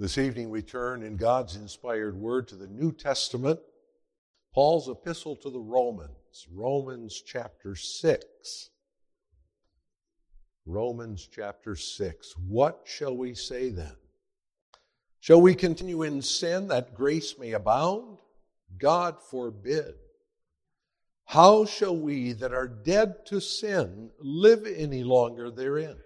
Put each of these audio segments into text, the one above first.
This evening we turn in God's inspired word to the New Testament, Paul's epistle to the Romans, Romans chapter 6. Romans chapter 6. What shall we say then? Shall we continue in sin that grace may abound? God forbid. How shall we that are dead to sin live any longer therein?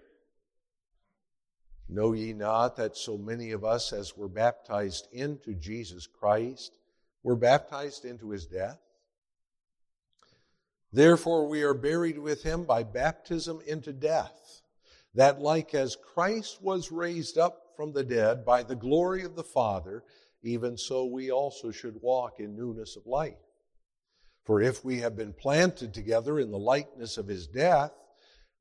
Know ye not that so many of us as were baptized into Jesus Christ were baptized into his death? Therefore we are buried with him by baptism into death, that like as Christ was raised up from the dead by the glory of the Father, even so we also should walk in newness of life. For if we have been planted together in the likeness of his death,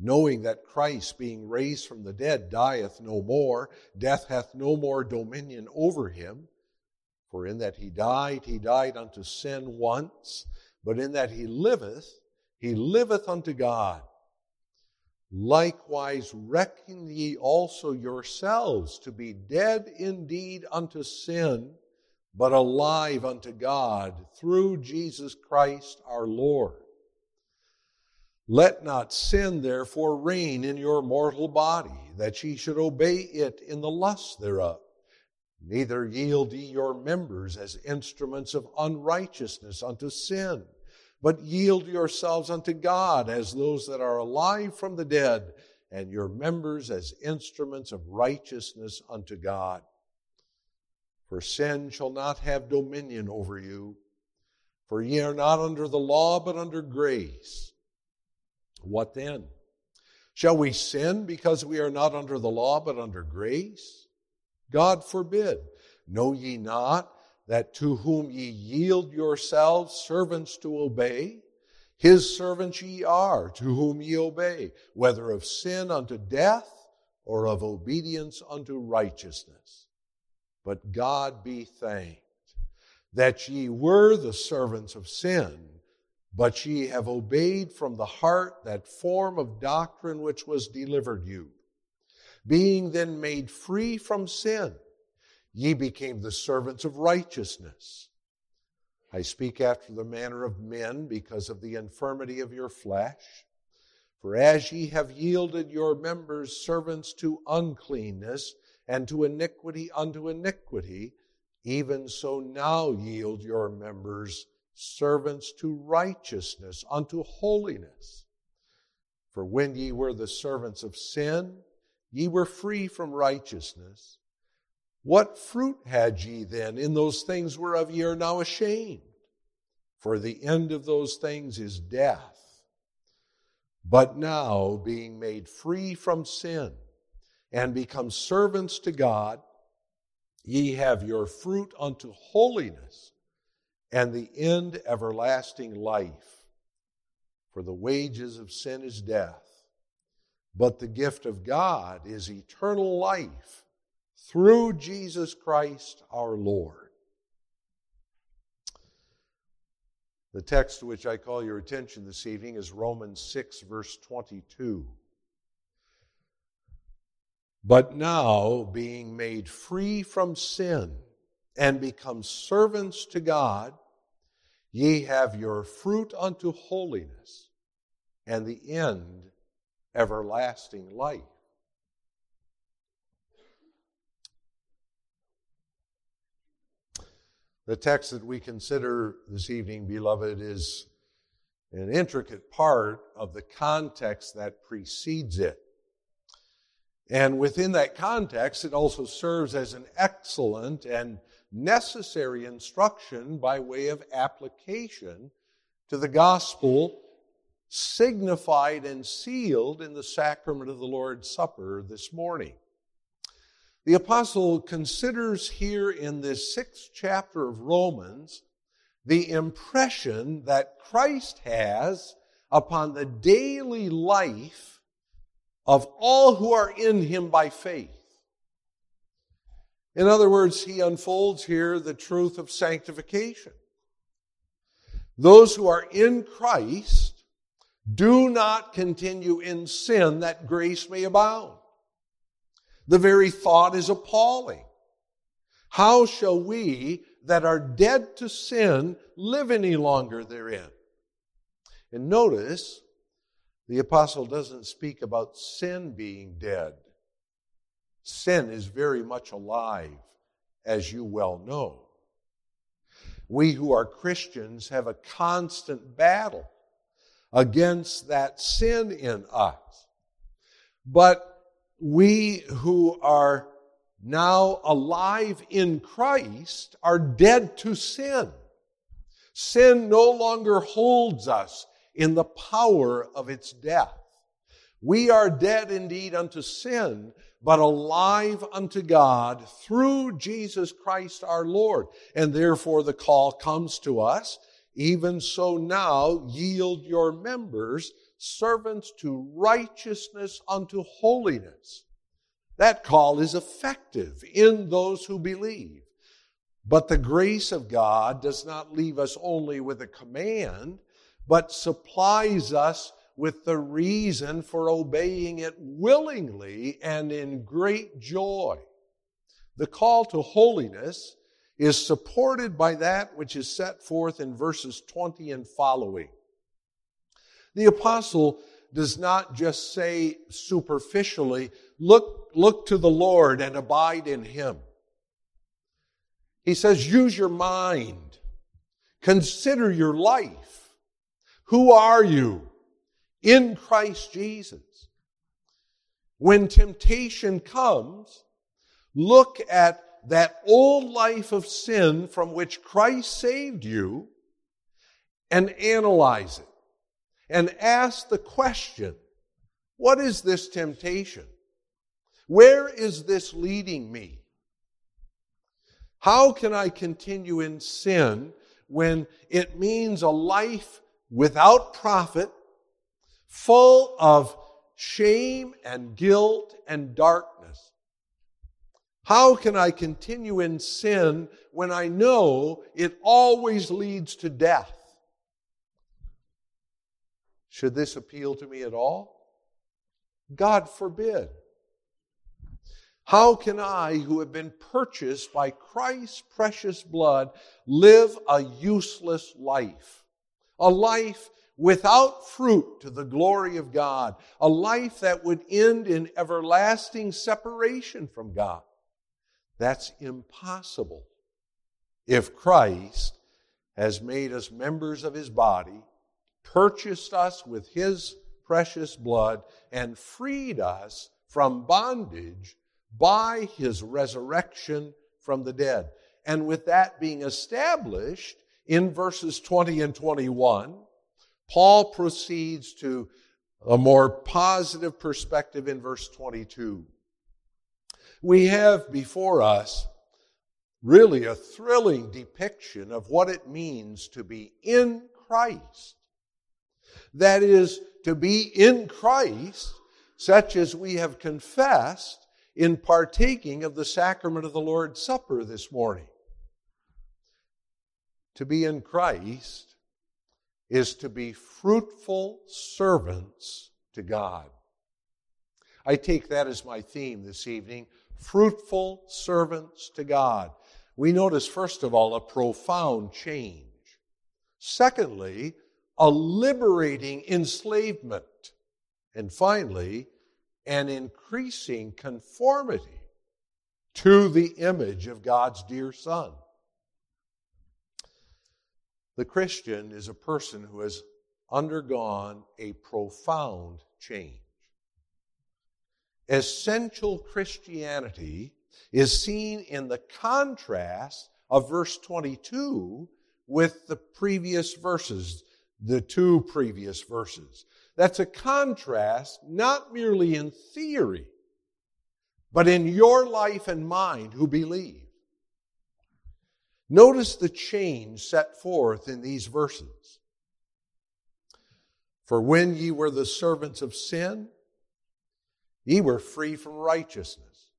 knowing that Christ, being raised from the dead, dieth no more, death hath no more dominion over him. For in that he died, he died unto sin once, but in that he liveth, he liveth unto God. Likewise, reckon ye also yourselves to be dead indeed unto sin, but alive unto God through Jesus Christ our Lord. Let not sin therefore reign in your mortal body, that ye should obey it in the lust thereof. Neither yield ye your members as instruments of unrighteousness unto sin, but yield yourselves unto God as those that are alive from the dead, and your members as instruments of righteousness unto God. For sin shall not have dominion over you, for ye are not under the law, but under grace. What then? Shall we sin because we are not under the law but under grace? God forbid. Know ye not that to whom ye yield yourselves servants to obey, his servants ye are to whom ye obey, whether of sin unto death or of obedience unto righteousness. But God be thanked that ye were the servants of sin but ye have obeyed from the heart that form of doctrine which was delivered you. Being then made free from sin, ye became the servants of righteousness. I speak after the manner of men because of the infirmity of your flesh. For as ye have yielded your members servants to uncleanness and to iniquity unto iniquity, even so now yield your members servants to righteousness, unto holiness. For when ye were the servants of sin, ye were free from righteousness. What fruit had ye then in those things whereof ye are now ashamed? For the end of those things is death. But now, being made free from sin and become servants to God, ye have your fruit unto holiness and the end everlasting life. For the wages of sin is death, but the gift of God is eternal life through Jesus Christ our Lord. The text to which I call your attention this evening is Romans 6, verse 22. But now, being made free from sin, and become servants to God, ye have your fruit unto holiness, and the end everlasting life. The text that we consider this evening, beloved, is an intricate part of the context that precedes it. And within that context, it also serves as an excellent and necessary instruction by way of application to the gospel signified and sealed in the sacrament of the Lord's Supper this morning. The apostle considers here in this sixth chapter of Romans the impression that Christ has upon the daily life of all who are in him by faith. In other words, he unfolds here the truth of sanctification. Those who are in Christ do not continue in sin that grace may abound. The very thought is appalling. How shall we that are dead to sin live any longer therein? And notice, the apostle doesn't speak about sin being dead. Sin is very much alive, as you well know. We who are Christians have a constant battle against that sin in us. But we who are now alive in Christ are dead to sin. Sin no longer holds us in the power of its death. We are dead indeed unto sin, but alive unto God through Jesus Christ our Lord. And therefore the call comes to us, even so now yield your members servants to righteousness unto holiness. That call is effective in those who believe. But the grace of God does not leave us only with a command, but supplies us with the reason for obeying it willingly and in great joy. The call to holiness is supported by that which is set forth in verses 20 and following. The apostle does not just say superficially, look, look to the Lord and abide in Him. He says, use your mind. Consider your life. Who are you in Christ Jesus? When temptation comes, look at that old life of sin from which Christ saved you and analyze it and ask the question, what is this temptation? Where is this leading me? How can I continue in sin when it means a life without profit, full of shame and guilt and darkness? How can I continue in sin when I know it always leads to death? Should this appeal to me at all? God forbid. How can I, who have been purchased by Christ's precious blood, live a useless life? A life without fruit to the glory of God. A life that would end in everlasting separation from God. That's impossible if Christ has made us members of his body purchased us with his precious blood, and freed us from bondage by his resurrection from the dead. And with that being established in verses 20 and 21, Paul proceeds to a more positive perspective in verse 22. We have before us really a thrilling depiction of what it means to be in Christ that is, to be in Christ, such as we have confessed in partaking of the sacrament of the Lord's Supper this morning. To be in Christ is to be fruitful servants to God. I take that as my theme this evening fruitful servants to God. We notice, first of all, a profound change. Secondly, a liberating enslavement. And finally, an increasing conformity to the image of God's dear Son. The Christian is a person who has undergone a profound change. Essential Christianity is seen in the contrast of verse 22 with the previous verses the two previous verses. That's a contrast, not merely in theory, but in your life and mine who believe. Notice the change set forth in these verses. For when ye were the servants of sin, ye were free from righteousness.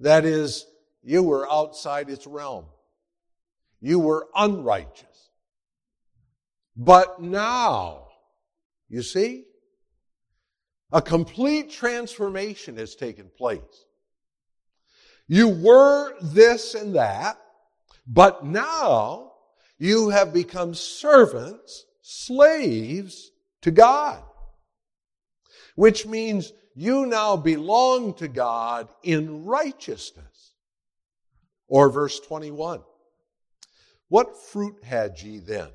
That is, you were outside its realm. You were unrighteous. But now, you see, a complete transformation has taken place. You were this and that, but now you have become servants, slaves to God. Which means you now belong to God in righteousness. Or verse 21. What fruit had ye then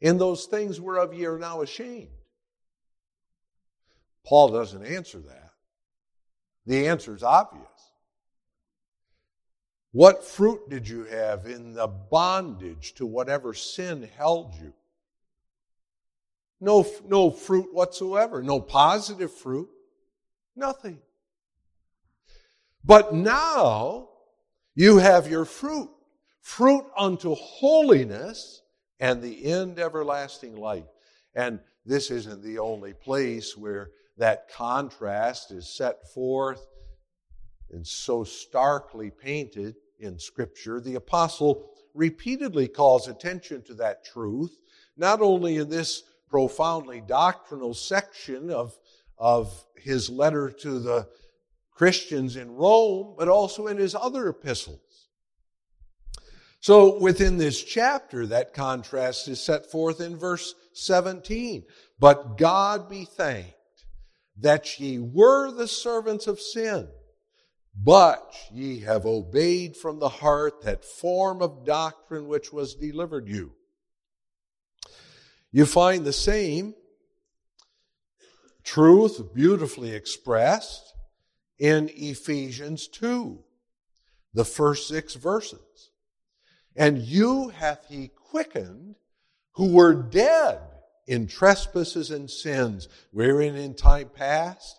in those things whereof ye are now ashamed? Paul doesn't answer that. The answer is obvious. What fruit did you have in the bondage to whatever sin held you? No, no fruit whatsoever, no positive fruit, nothing. But now you have your fruit, fruit unto holiness and the end everlasting life. And this isn't the only place where that contrast is set forth and so starkly painted in Scripture, the apostle repeatedly calls attention to that truth, not only in this profoundly doctrinal section of, of his letter to the Christians in Rome, but also in his other epistles. So within this chapter, that contrast is set forth in verse 17. But God be thanked that ye were the servants of sin but ye have obeyed from the heart that form of doctrine which was delivered you. You find the same truth beautifully expressed in Ephesians 2, the first six verses. And you hath he quickened who were dead in trespasses and sins, wherein in time past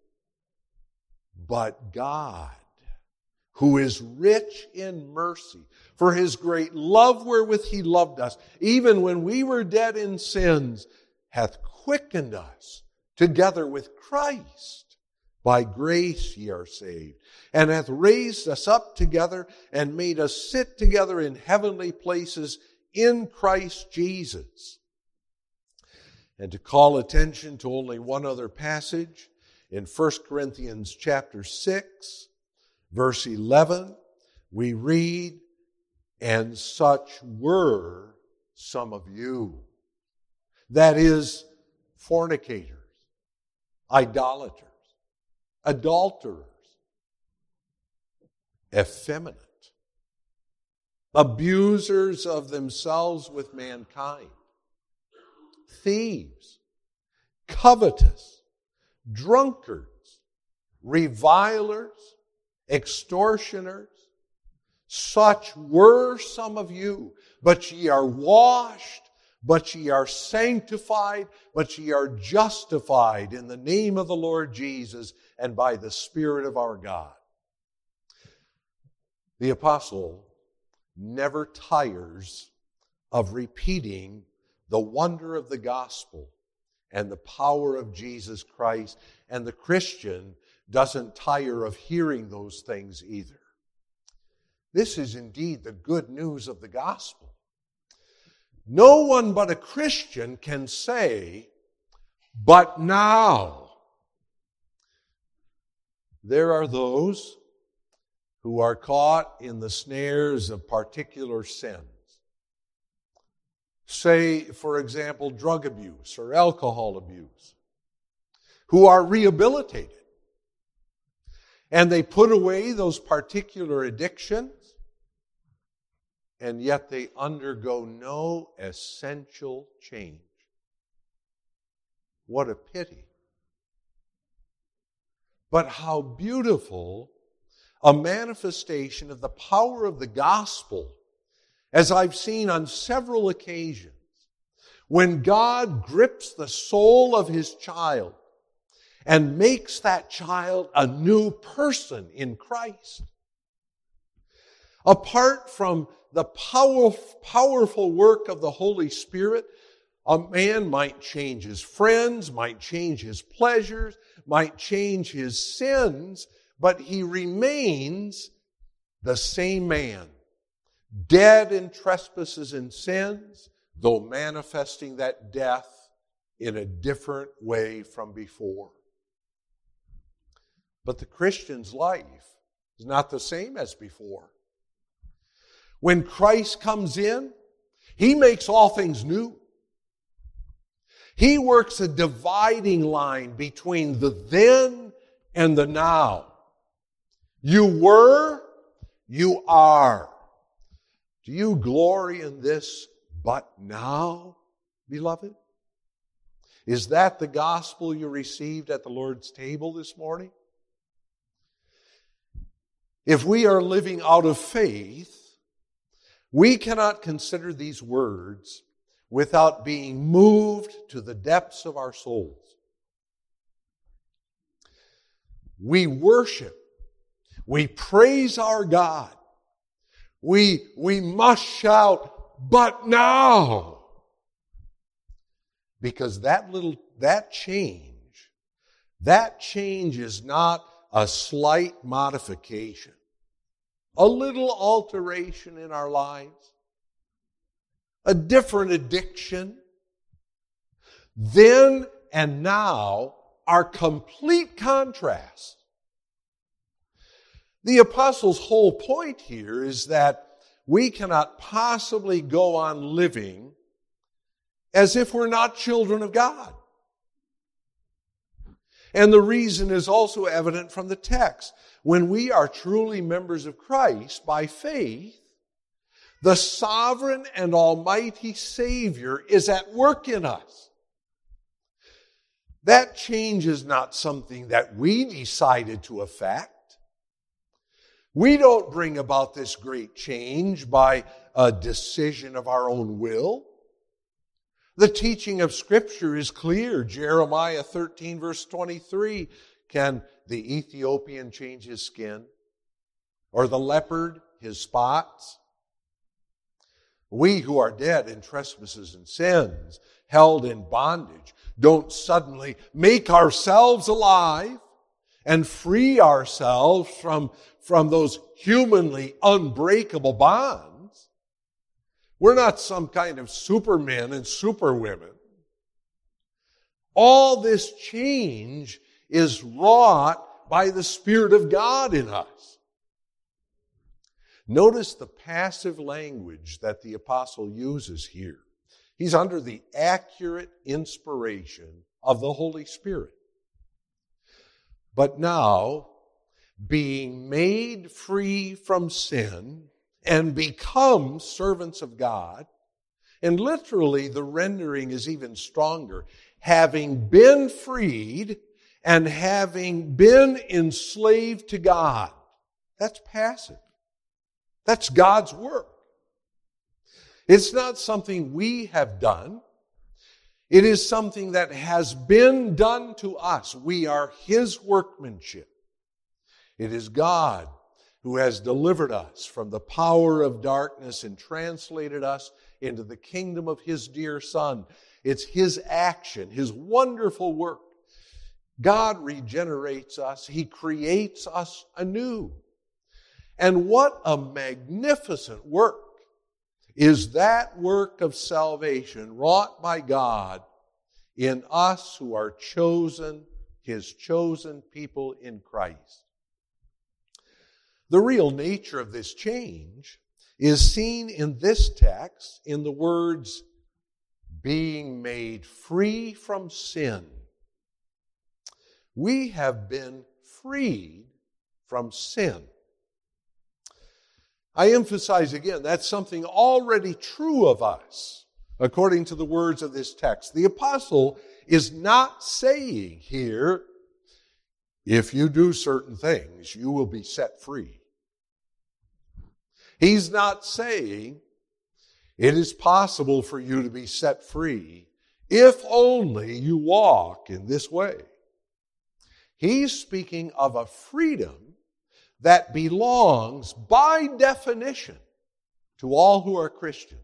But God, who is rich in mercy, for his great love wherewith he loved us, even when we were dead in sins, hath quickened us together with Christ. By grace ye are saved, and hath raised us up together and made us sit together in heavenly places in Christ Jesus. And to call attention to only one other passage, in 1 Corinthians chapter 6, verse 11, we read, And such were some of you. That is, fornicators, idolaters, adulterers, effeminate, abusers of themselves with mankind, thieves, covetous, drunkards, revilers, extortioners. Such were some of you, but ye are washed, but ye are sanctified, but ye are justified in the name of the Lord Jesus and by the Spirit of our God. The apostle never tires of repeating the wonder of the gospel and the power of Jesus Christ. And the Christian doesn't tire of hearing those things either. This is indeed the good news of the gospel. No one but a Christian can say, but now. There are those who are caught in the snares of particular sin say, for example, drug abuse or alcohol abuse, who are rehabilitated. And they put away those particular addictions and yet they undergo no essential change. What a pity. But how beautiful a manifestation of the power of the gospel, as I've seen on several occasions, when God grips the soul of his child and makes that child a new person in Christ. Apart from the powerful work of the Holy Spirit, a man might change his friends, might change his pleasures, might change his sins, but he remains the same man, dead in trespasses and sins, though manifesting that death in a different way from before. But the Christian's life is not the same as before. When Christ comes in, he makes all things new. He works a dividing line between the then and the now. You were, you are. Do you glory in this but now, beloved? Is that the gospel you received at the Lord's table this morning? If we are living out of faith, we cannot consider these words without being moved to the depths of our souls. We worship, we praise our God, we, we must shout, but now. Because that little, that change, that change is not a slight modification, a little alteration in our lives, a different addiction, then and now are complete contrasts. The apostle's whole point here is that we cannot possibly go on living as if we're not children of God. And the reason is also evident from the text. When we are truly members of Christ by faith, the sovereign and almighty Savior is at work in us. That change is not something that we decided to effect. We don't bring about this great change by a decision of our own will. The teaching of Scripture is clear. Jeremiah 13, verse 23. Can the Ethiopian change his skin? Or the leopard his spots? We who are dead in trespasses and sins, held in bondage, don't suddenly make ourselves alive and free ourselves from, from those humanly unbreakable bonds. We're not some kind of supermen and superwomen. All this change is wrought by the Spirit of God in us. Notice the passive language that the apostle uses here. He's under the accurate inspiration of the Holy Spirit. But now, being made free from sin, and become servants of God. And literally, the rendering is even stronger. Having been freed and having been enslaved to God. That's passive. That's God's work. It's not something we have done. It is something that has been done to us. We are His workmanship. It is God who has delivered us from the power of darkness and translated us into the kingdom of His dear Son. It's His action, His wonderful work. God regenerates us, He creates us anew. And what a magnificent work is that work of salvation wrought by God in us who are chosen, His chosen people in Christ. The real nature of this change is seen in this text in the words, being made free from sin. We have been freed from sin. I emphasize again, that's something already true of us, according to the words of this text. The apostle is not saying here, if you do certain things, you will be set free. He's not saying it is possible for you to be set free if only you walk in this way. He's speaking of a freedom that belongs by definition to all who are Christians.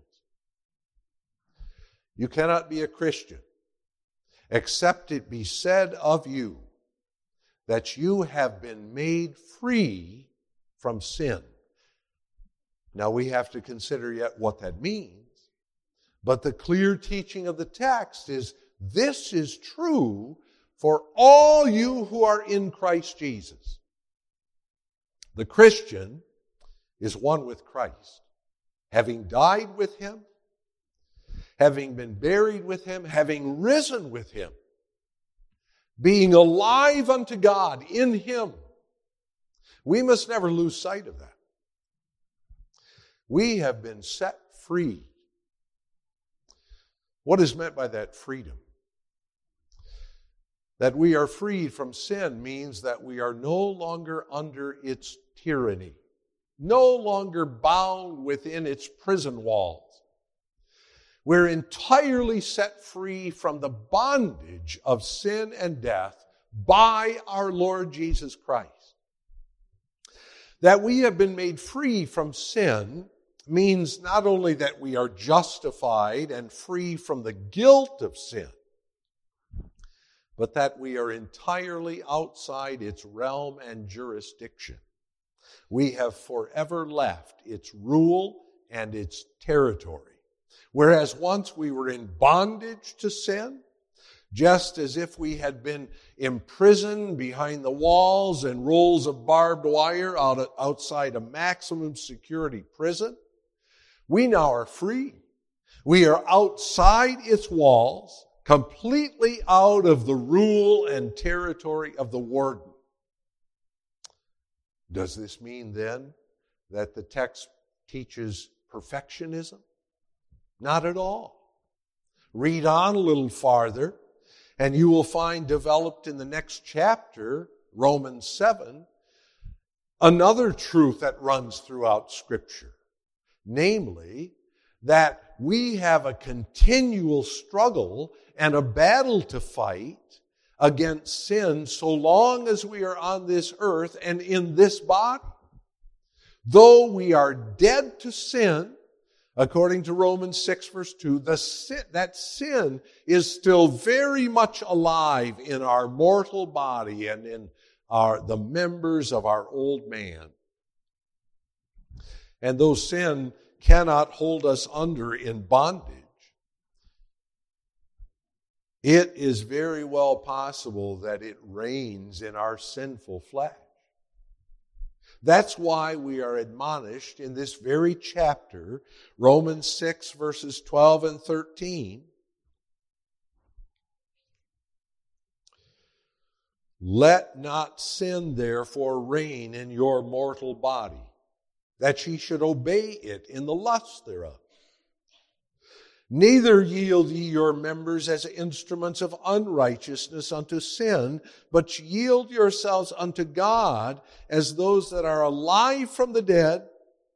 You cannot be a Christian except it be said of you that you have been made free from sin. Now we have to consider yet what that means. But the clear teaching of the text is this is true for all you who are in Christ Jesus. The Christian is one with Christ, having died with him, having been buried with him, having risen with him, being alive unto God in him. We must never lose sight of that. We have been set free. What is meant by that freedom? That we are freed from sin means that we are no longer under its tyranny, no longer bound within its prison walls. We're entirely set free from the bondage of sin and death by our Lord Jesus Christ. That we have been made free from sin means not only that we are justified and free from the guilt of sin, but that we are entirely outside its realm and jurisdiction. We have forever left its rule and its territory. Whereas once we were in bondage to sin, just as if we had been imprisoned behind the walls and rolls of barbed wire out outside a maximum security prison, we now are free. We are outside its walls completely out of the rule and territory of the warden. Does this mean then that the text teaches perfectionism? Not at all. Read on a little farther, and you will find developed in the next chapter, Romans 7, another truth that runs throughout Scripture. Namely, that we have a continual struggle and a battle to fight against sin so long as we are on this earth and in this body. Though we are dead to sin, according to Romans 6 verse 2, the sin, that sin is still very much alive in our mortal body and in our, the members of our old man. And though sin cannot hold us under in bondage, it is very well possible that it reigns in our sinful flesh. That's why we are admonished in this very chapter, Romans 6, verses 12 and 13. Let not sin therefore reign in your mortal body that ye should obey it in the lust thereof. Neither yield ye your members as instruments of unrighteousness unto sin, but yield yourselves unto God as those that are alive from the dead,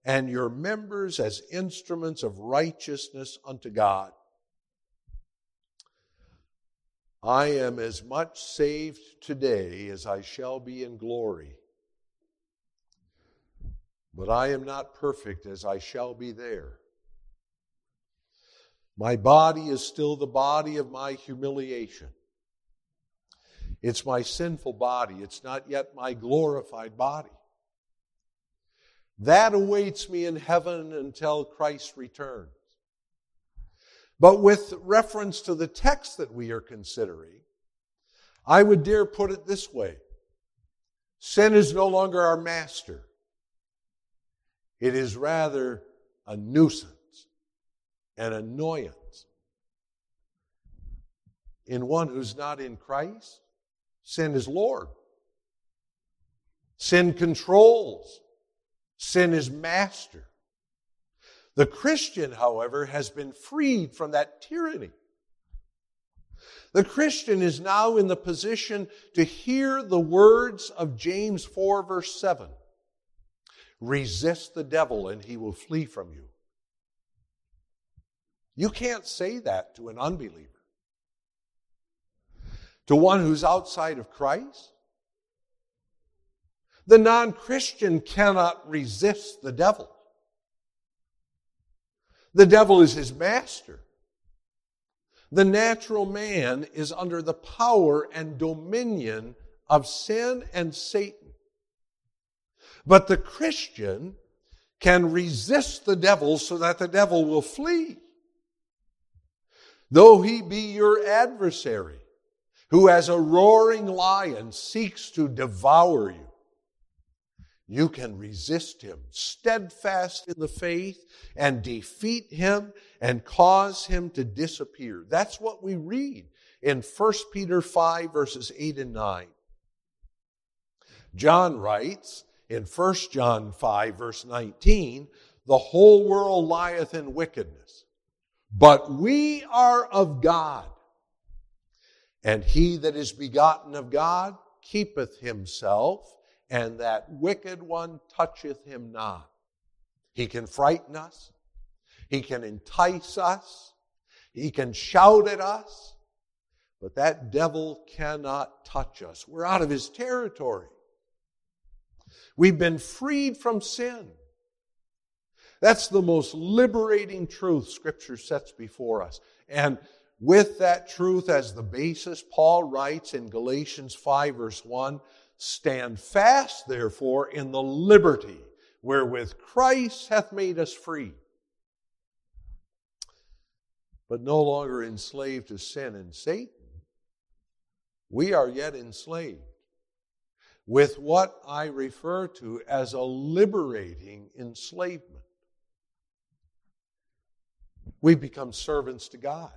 and your members as instruments of righteousness unto God. I am as much saved today as I shall be in glory. But I am not perfect as I shall be there. My body is still the body of my humiliation. It's my sinful body. It's not yet my glorified body. That awaits me in heaven until Christ returns. But with reference to the text that we are considering, I would dare put it this way sin is no longer our master. It is rather a nuisance, an annoyance. In one who's not in Christ, sin is Lord. Sin controls. Sin is master. The Christian, however, has been freed from that tyranny. The Christian is now in the position to hear the words of James 4, verse 7. Resist the devil and he will flee from you. You can't say that to an unbeliever. To one who's outside of Christ, the non Christian cannot resist the devil. The devil is his master. The natural man is under the power and dominion of sin and Satan. But the Christian can resist the devil so that the devil will flee. Though he be your adversary, who as a roaring lion seeks to devour you, you can resist him, steadfast in the faith, and defeat him and cause him to disappear. That's what we read in 1 Peter 5, verses 8 and 9. John writes in 1 John 5, verse 19, the whole world lieth in wickedness, but we are of God. And he that is begotten of God keepeth himself and that wicked one toucheth him not. He can frighten us. He can entice us. He can shout at us. But that devil cannot touch us. We're out of his territory. We've been freed from sin. That's the most liberating truth Scripture sets before us. And with that truth as the basis, Paul writes in Galatians 5, verse 1 Stand fast, therefore, in the liberty wherewith Christ hath made us free. But no longer enslaved to sin and Satan. We are yet enslaved with what I refer to as a liberating enslavement. We've become servants to God.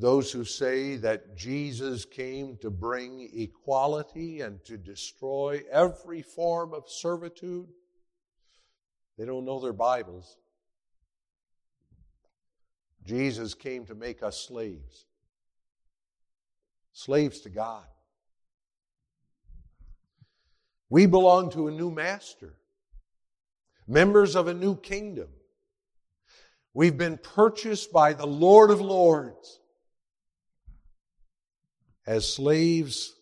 Those who say that Jesus came to bring equality and to destroy every form of servitude, they don't know their Bibles. Jesus came to make us slaves, slaves to God. We belong to a new master, members of a new kingdom. We've been purchased by the Lord of Lords as slaves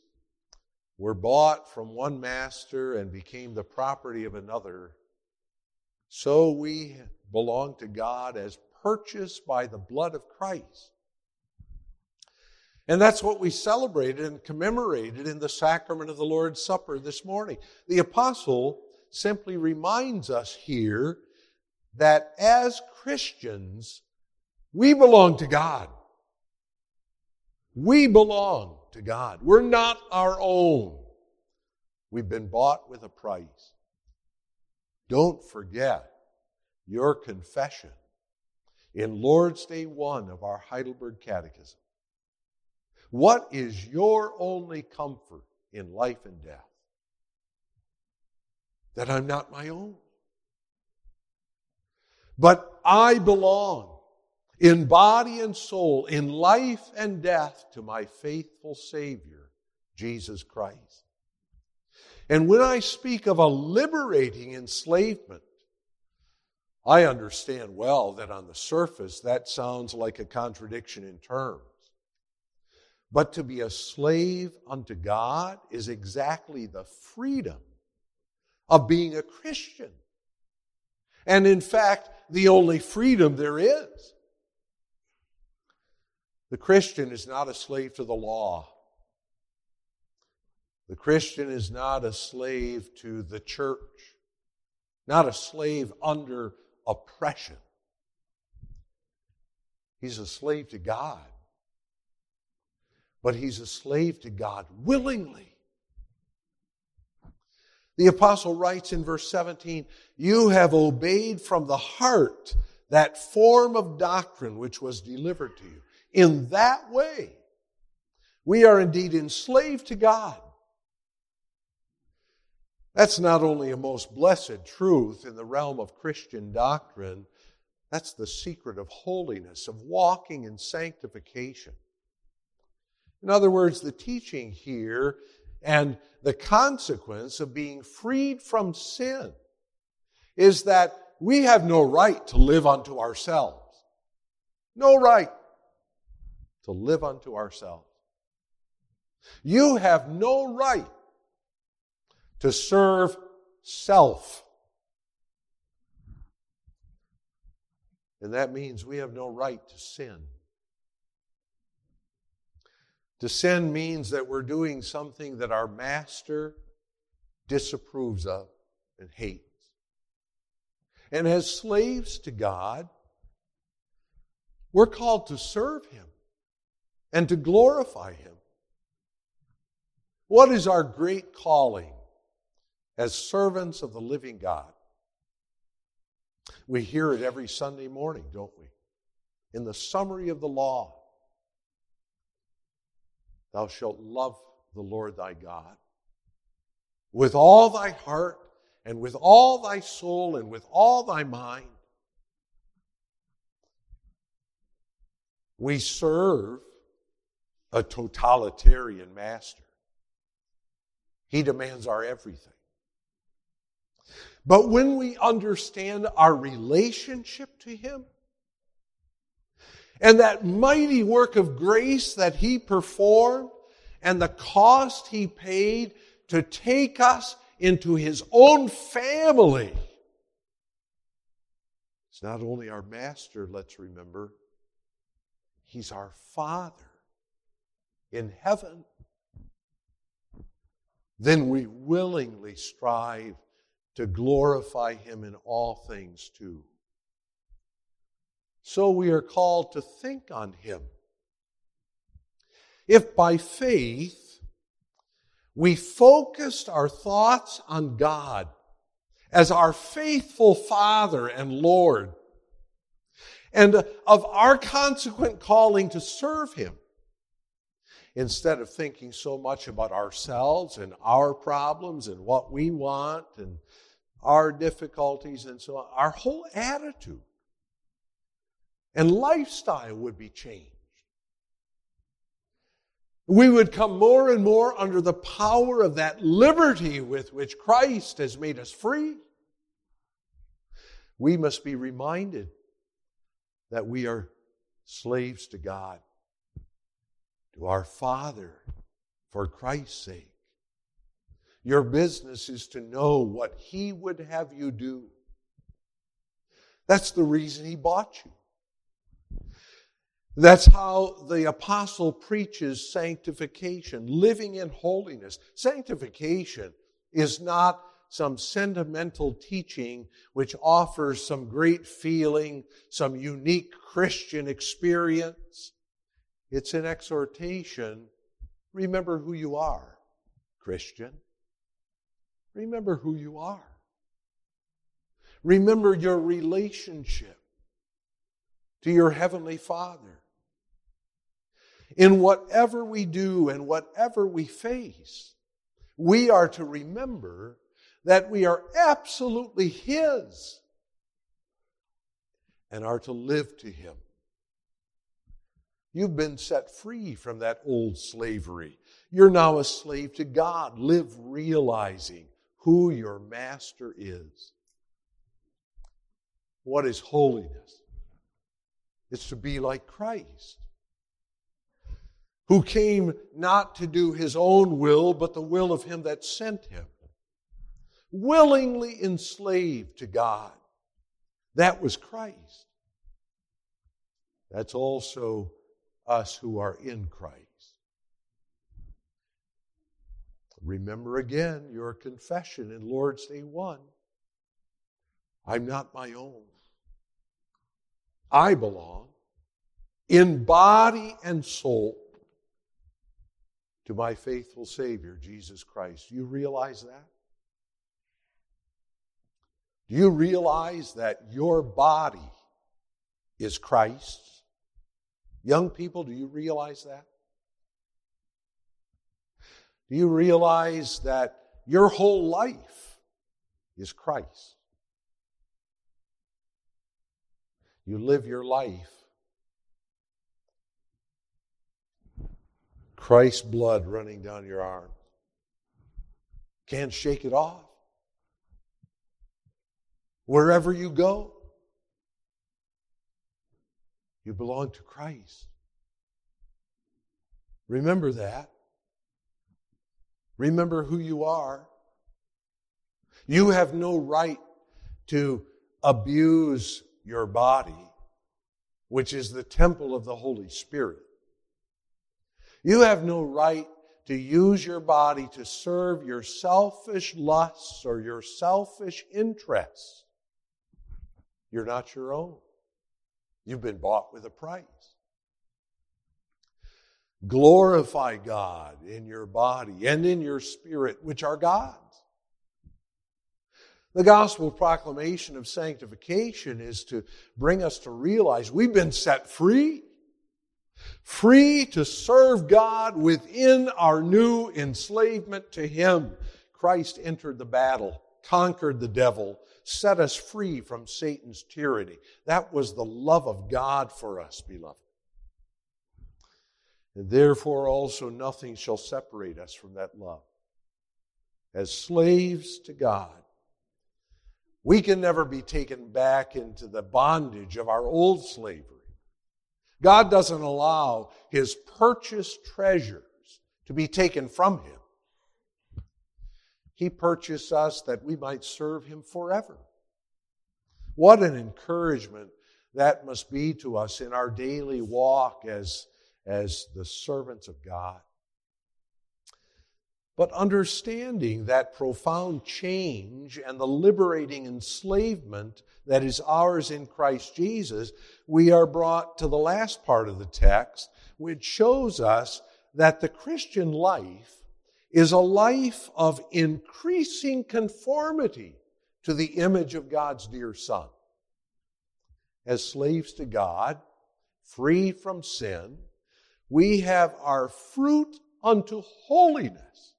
were bought from one master and became the property of another, so we belong to God as purchased by the blood of Christ. And that's what we celebrated and commemorated in the sacrament of the Lord's Supper this morning. The apostle simply reminds us here that as Christians, we belong to God. We belong to God. We're not our own. We've been bought with a price. Don't forget your confession in Lord's Day 1 of our Heidelberg Catechism. What is your only comfort in life and death? That I'm not my own. But I belong in body and soul, in life and death, to my faithful Savior, Jesus Christ. And when I speak of a liberating enslavement, I understand well that on the surface that sounds like a contradiction in terms. But to be a slave unto God is exactly the freedom of being a Christian. And in fact, the only freedom there is. The Christian is not a slave to the law. The Christian is not a slave to the church, not a slave under oppression. He's a slave to God. But he's a slave to God willingly. The apostle writes in verse 17, You have obeyed from the heart that form of doctrine which was delivered to you in that way, we are indeed enslaved to God. That's not only a most blessed truth in the realm of Christian doctrine, that's the secret of holiness, of walking in sanctification. In other words, the teaching here and the consequence of being freed from sin is that we have no right to live unto ourselves. No right to live unto ourselves. You have no right to serve self. And that means we have no right to sin. Sin means that we're doing something that our master disapproves of and hates. And as slaves to God, we're called to serve Him and to glorify Him. What is our great calling as servants of the living God? We hear it every Sunday morning, don't we? In the summary of the law Thou shalt love the Lord thy God with all thy heart and with all thy soul and with all thy mind. We serve a totalitarian master. He demands our everything. But when we understand our relationship to Him and that mighty work of grace that He performed and the cost He paid to take us into His own family, it's not only our Master, let's remember, He's our Father in heaven. Then we willingly strive to glorify Him in all things too. So we are called to think on Him. If by faith we focused our thoughts on God as our faithful Father and Lord, and of our consequent calling to serve Him, instead of thinking so much about ourselves and our problems and what we want and our difficulties and so on, our whole attitude and lifestyle would be changed. We would come more and more under the power of that liberty with which Christ has made us free. We must be reminded that we are slaves to God, to our Father, for Christ's sake. Your business is to know what He would have you do. That's the reason He bought you. That's how the apostle preaches sanctification, living in holiness. Sanctification is not some sentimental teaching which offers some great feeling, some unique Christian experience. It's an exhortation. Remember who you are, Christian. Remember who you are. Remember your relationship to your Heavenly Father. In whatever we do and whatever we face, we are to remember that we are absolutely His and are to live to Him. You've been set free from that old slavery. You're now a slave to God. Live realizing who your master is. What is holiness? It's to be like Christ, who came not to do his own will, but the will of him that sent him. Willingly enslaved to God. That was Christ. That's also us who are in Christ. Remember again your confession in Lord's Day 1. I'm not my own. I belong in body and soul to my faithful Savior, Jesus Christ. Do you realize that? Do you realize that your body is Christ's? Young people, do you realize that? Do you realize that your whole life is Christ. You live your life. Christ's blood running down your arm. Can't shake it off. Wherever you go, you belong to Christ. Remember that. Remember who you are. You have no right to abuse your body, which is the temple of the Holy Spirit. You have no right to use your body to serve your selfish lusts or your selfish interests. You're not your own. You've been bought with a price. Glorify God in your body and in your spirit, which are God's. The gospel proclamation of sanctification is to bring us to realize we've been set free. Free to serve God within our new enslavement to Him. Christ entered the battle, conquered the devil, set us free from Satan's tyranny. That was the love of God for us, beloved. And therefore also nothing shall separate us from that love. As slaves to God, we can never be taken back into the bondage of our old slavery. God doesn't allow his purchased treasures to be taken from him. He purchased us that we might serve Him forever. What an encouragement that must be to us in our daily walk as, as the servants of God. But understanding that profound change and the liberating enslavement that is ours in Christ Jesus, we are brought to the last part of the text, which shows us that the Christian life is a life of increasing conformity to the image of God's dear Son. As slaves to God, free from sin, we have our fruit unto holiness.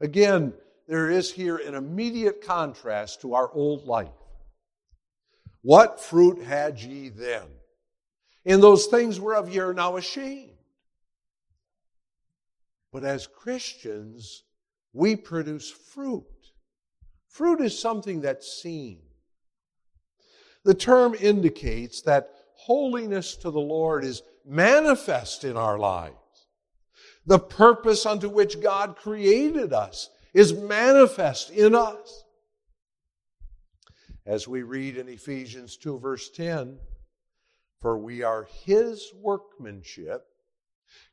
Again, there is here an immediate contrast to our old life. What fruit had ye then? In those things whereof ye are now ashamed. But as Christians, we produce fruit. Fruit is something that's seen. The term indicates that holiness to the Lord is manifest in our lives. The purpose unto which God created us is manifest in us. As we read in Ephesians 2, verse 10, for we are His workmanship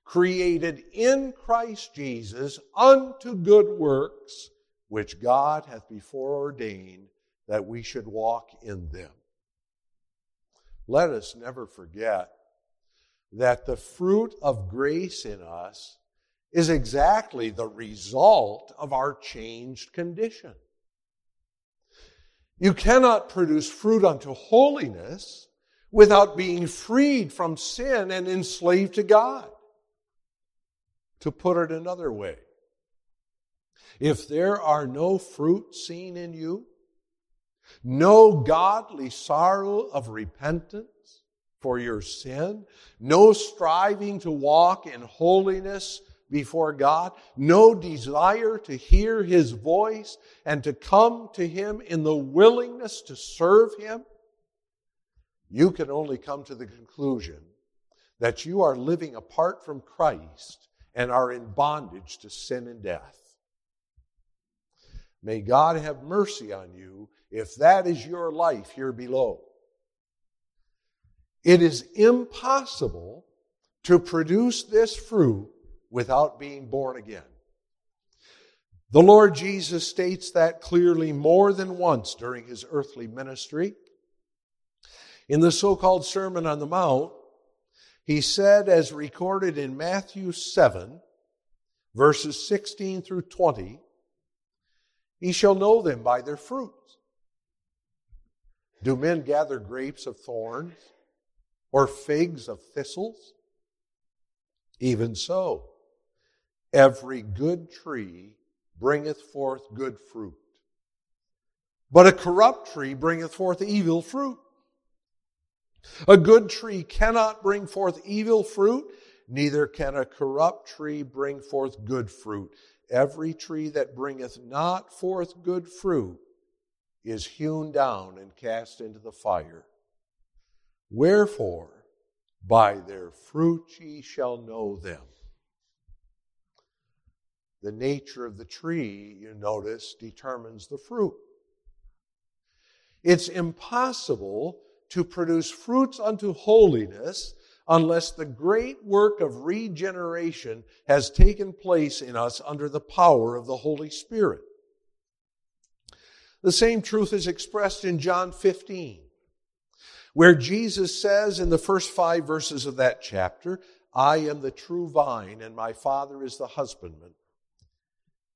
created in Christ Jesus unto good works, which God hath before ordained that we should walk in them. Let us never forget that the fruit of grace in us is exactly the result of our changed condition. You cannot produce fruit unto holiness without being freed from sin and enslaved to God. To put it another way, if there are no fruit seen in you, no godly sorrow of repentance for your sin, no striving to walk in holiness before God, no desire to hear His voice and to come to Him in the willingness to serve Him, you can only come to the conclusion that you are living apart from Christ and are in bondage to sin and death. May God have mercy on you if that is your life here below. It is impossible to produce this fruit without being born again. The Lord Jesus states that clearly more than once during his earthly ministry. In the so called Sermon on the Mount, he said, as recorded in Matthew 7, verses 16 through 20, Ye shall know them by their fruits. Do men gather grapes of thorns or figs of thistles? Even so, every good tree bringeth forth good fruit, But a corrupt tree bringeth forth evil fruit. A good tree cannot bring forth evil fruit, neither can a corrupt tree bring forth good fruit. Every tree that bringeth not forth good fruit is hewn down and cast into the fire. Wherefore, by their fruit ye shall know them. The nature of the tree, you notice, determines the fruit. It's impossible to produce fruits unto holiness unless the great work of regeneration has taken place in us under the power of the Holy Spirit. The same truth is expressed in John 15, where Jesus says in the first five verses of that chapter, I am the true vine, and my Father is the husbandman.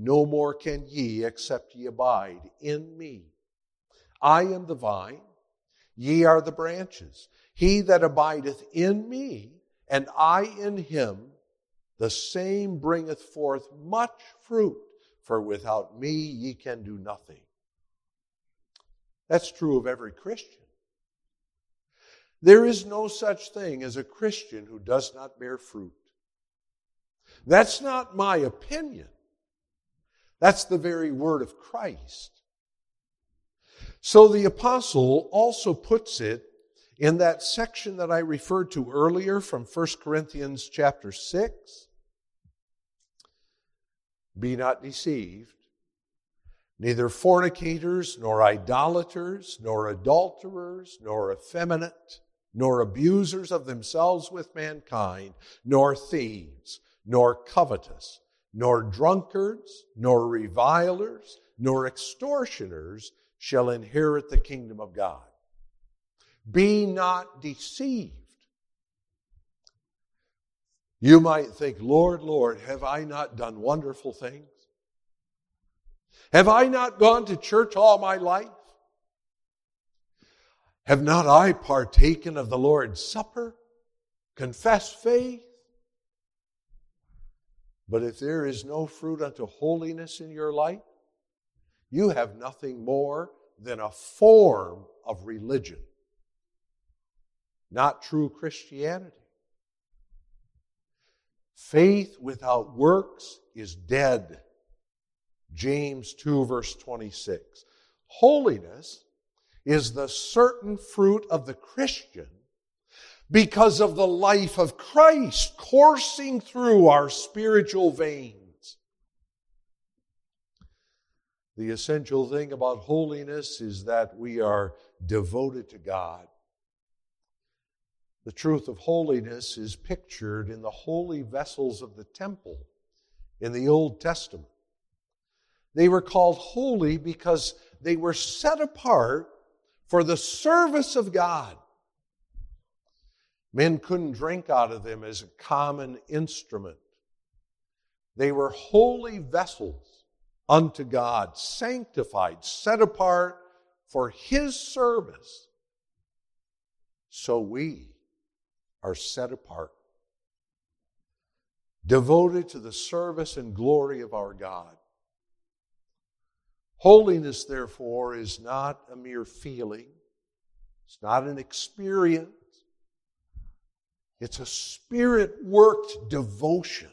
no more can ye except ye abide in me. I am the vine, ye are the branches. He that abideth in me, and I in him, the same bringeth forth much fruit, for without me ye can do nothing. That's true of every Christian. There is no such thing as a Christian who does not bear fruit. That's not my opinion. That's the very word of Christ. So the apostle also puts it in that section that I referred to earlier from 1 Corinthians chapter 6. Be not deceived. Neither fornicators, nor idolaters, nor adulterers, nor effeminate, nor abusers of themselves with mankind, nor thieves, nor covetous nor drunkards, nor revilers, nor extortioners shall inherit the kingdom of God. Be not deceived. You might think, Lord, Lord, have I not done wonderful things? Have I not gone to church all my life? Have not I partaken of the Lord's Supper, confessed faith, but if there is no fruit unto holiness in your life, you have nothing more than a form of religion, not true Christianity. Faith without works is dead. James 2, verse 26. Holiness is the certain fruit of the Christian because of the life of Christ coursing through our spiritual veins. The essential thing about holiness is that we are devoted to God. The truth of holiness is pictured in the holy vessels of the temple in the Old Testament. They were called holy because they were set apart for the service of God. Men couldn't drink out of them as a common instrument. They were holy vessels unto God, sanctified, set apart for His service. So we are set apart, devoted to the service and glory of our God. Holiness, therefore, is not a mere feeling, it's not an experience. It's a spirit worked devotion,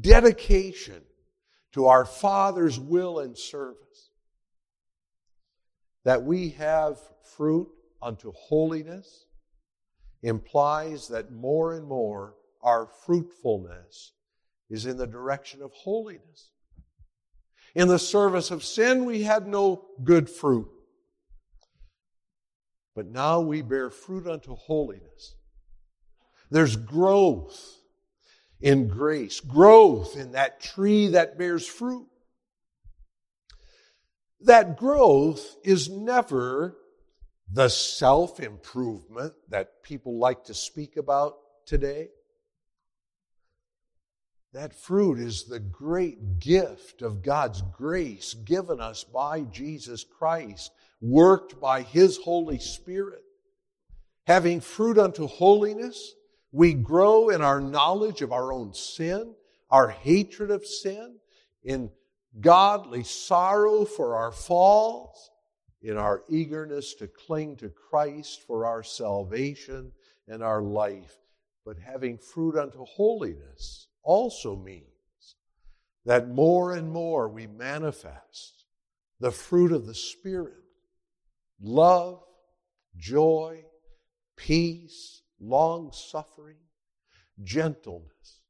dedication to our Father's will and service. That we have fruit unto holiness implies that more and more our fruitfulness is in the direction of holiness. In the service of sin, we had no good fruit. But now we bear fruit unto holiness. There's growth in grace, growth in that tree that bears fruit. That growth is never the self improvement that people like to speak about today. That fruit is the great gift of God's grace given us by Jesus Christ, worked by His Holy Spirit. Having fruit unto holiness, we grow in our knowledge of our own sin, our hatred of sin, in godly sorrow for our falls, in our eagerness to cling to Christ for our salvation and our life. But having fruit unto holiness also means that more and more we manifest the fruit of the Spirit love, joy, peace, long suffering, gentleness,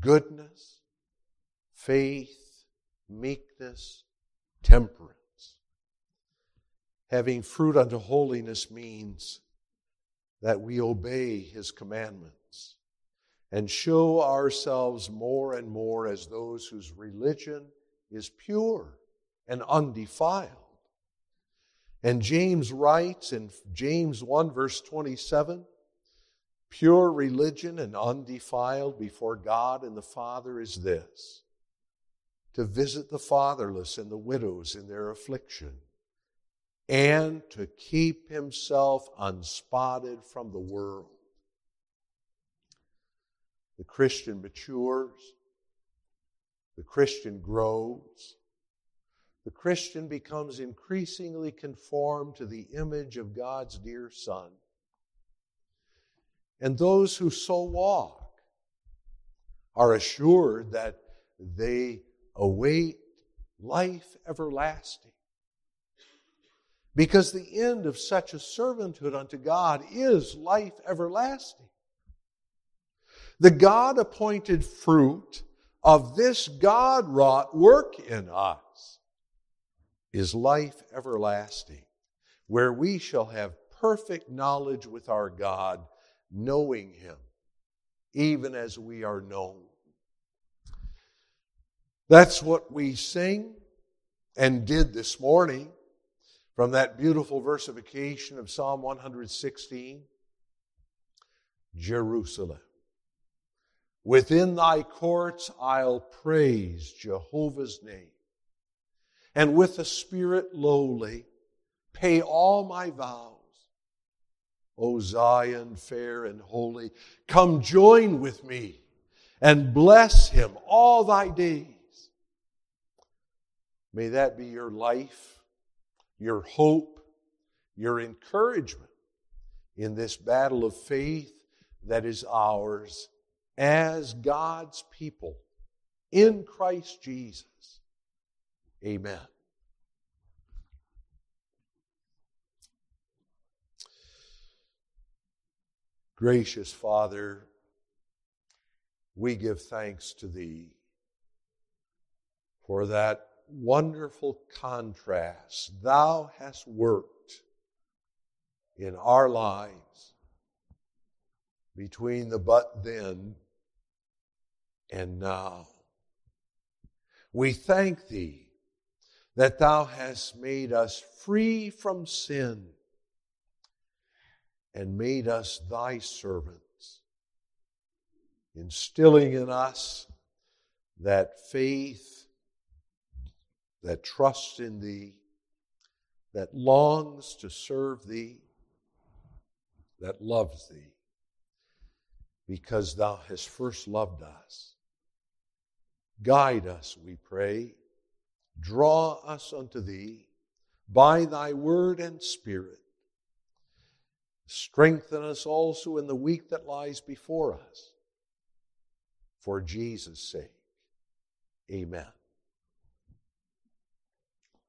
goodness, faith, meekness, temperance. Having fruit unto holiness means that we obey His commandments and show ourselves more and more as those whose religion is pure and undefiled. And James writes in James 1, verse 27 Pure religion and undefiled before God and the Father is this to visit the fatherless and the widows in their affliction, and to keep himself unspotted from the world. The Christian matures, the Christian grows, the Christian becomes increasingly conformed to the image of God's dear Son. And those who so walk are assured that they await life everlasting. Because the end of such a servanthood unto God is life everlasting. The God appointed fruit of this God wrought work in us is life everlasting, where we shall have perfect knowledge with our God, knowing Him, even as we are known. That's what we sing and did this morning from that beautiful versification of Psalm 116 Jerusalem. Within thy courts I'll praise Jehovah's name and with a spirit lowly, pay all my vows. O Zion, fair and holy, come join with me and bless him all thy days. May that be your life, your hope, your encouragement in this battle of faith that is ours as God's people in Christ Jesus. Amen. Gracious Father, we give thanks to Thee for that wonderful contrast Thou hast worked in our lives between the but then and now. We thank Thee that thou hast made us free from sin and made us thy servants, instilling in us that faith, that trusts in thee, that longs to serve thee, that loves thee, because thou hast first loved us. Guide us, we pray Draw us unto thee by thy word and spirit. Strengthen us also in the week that lies before us. For Jesus' sake. Amen.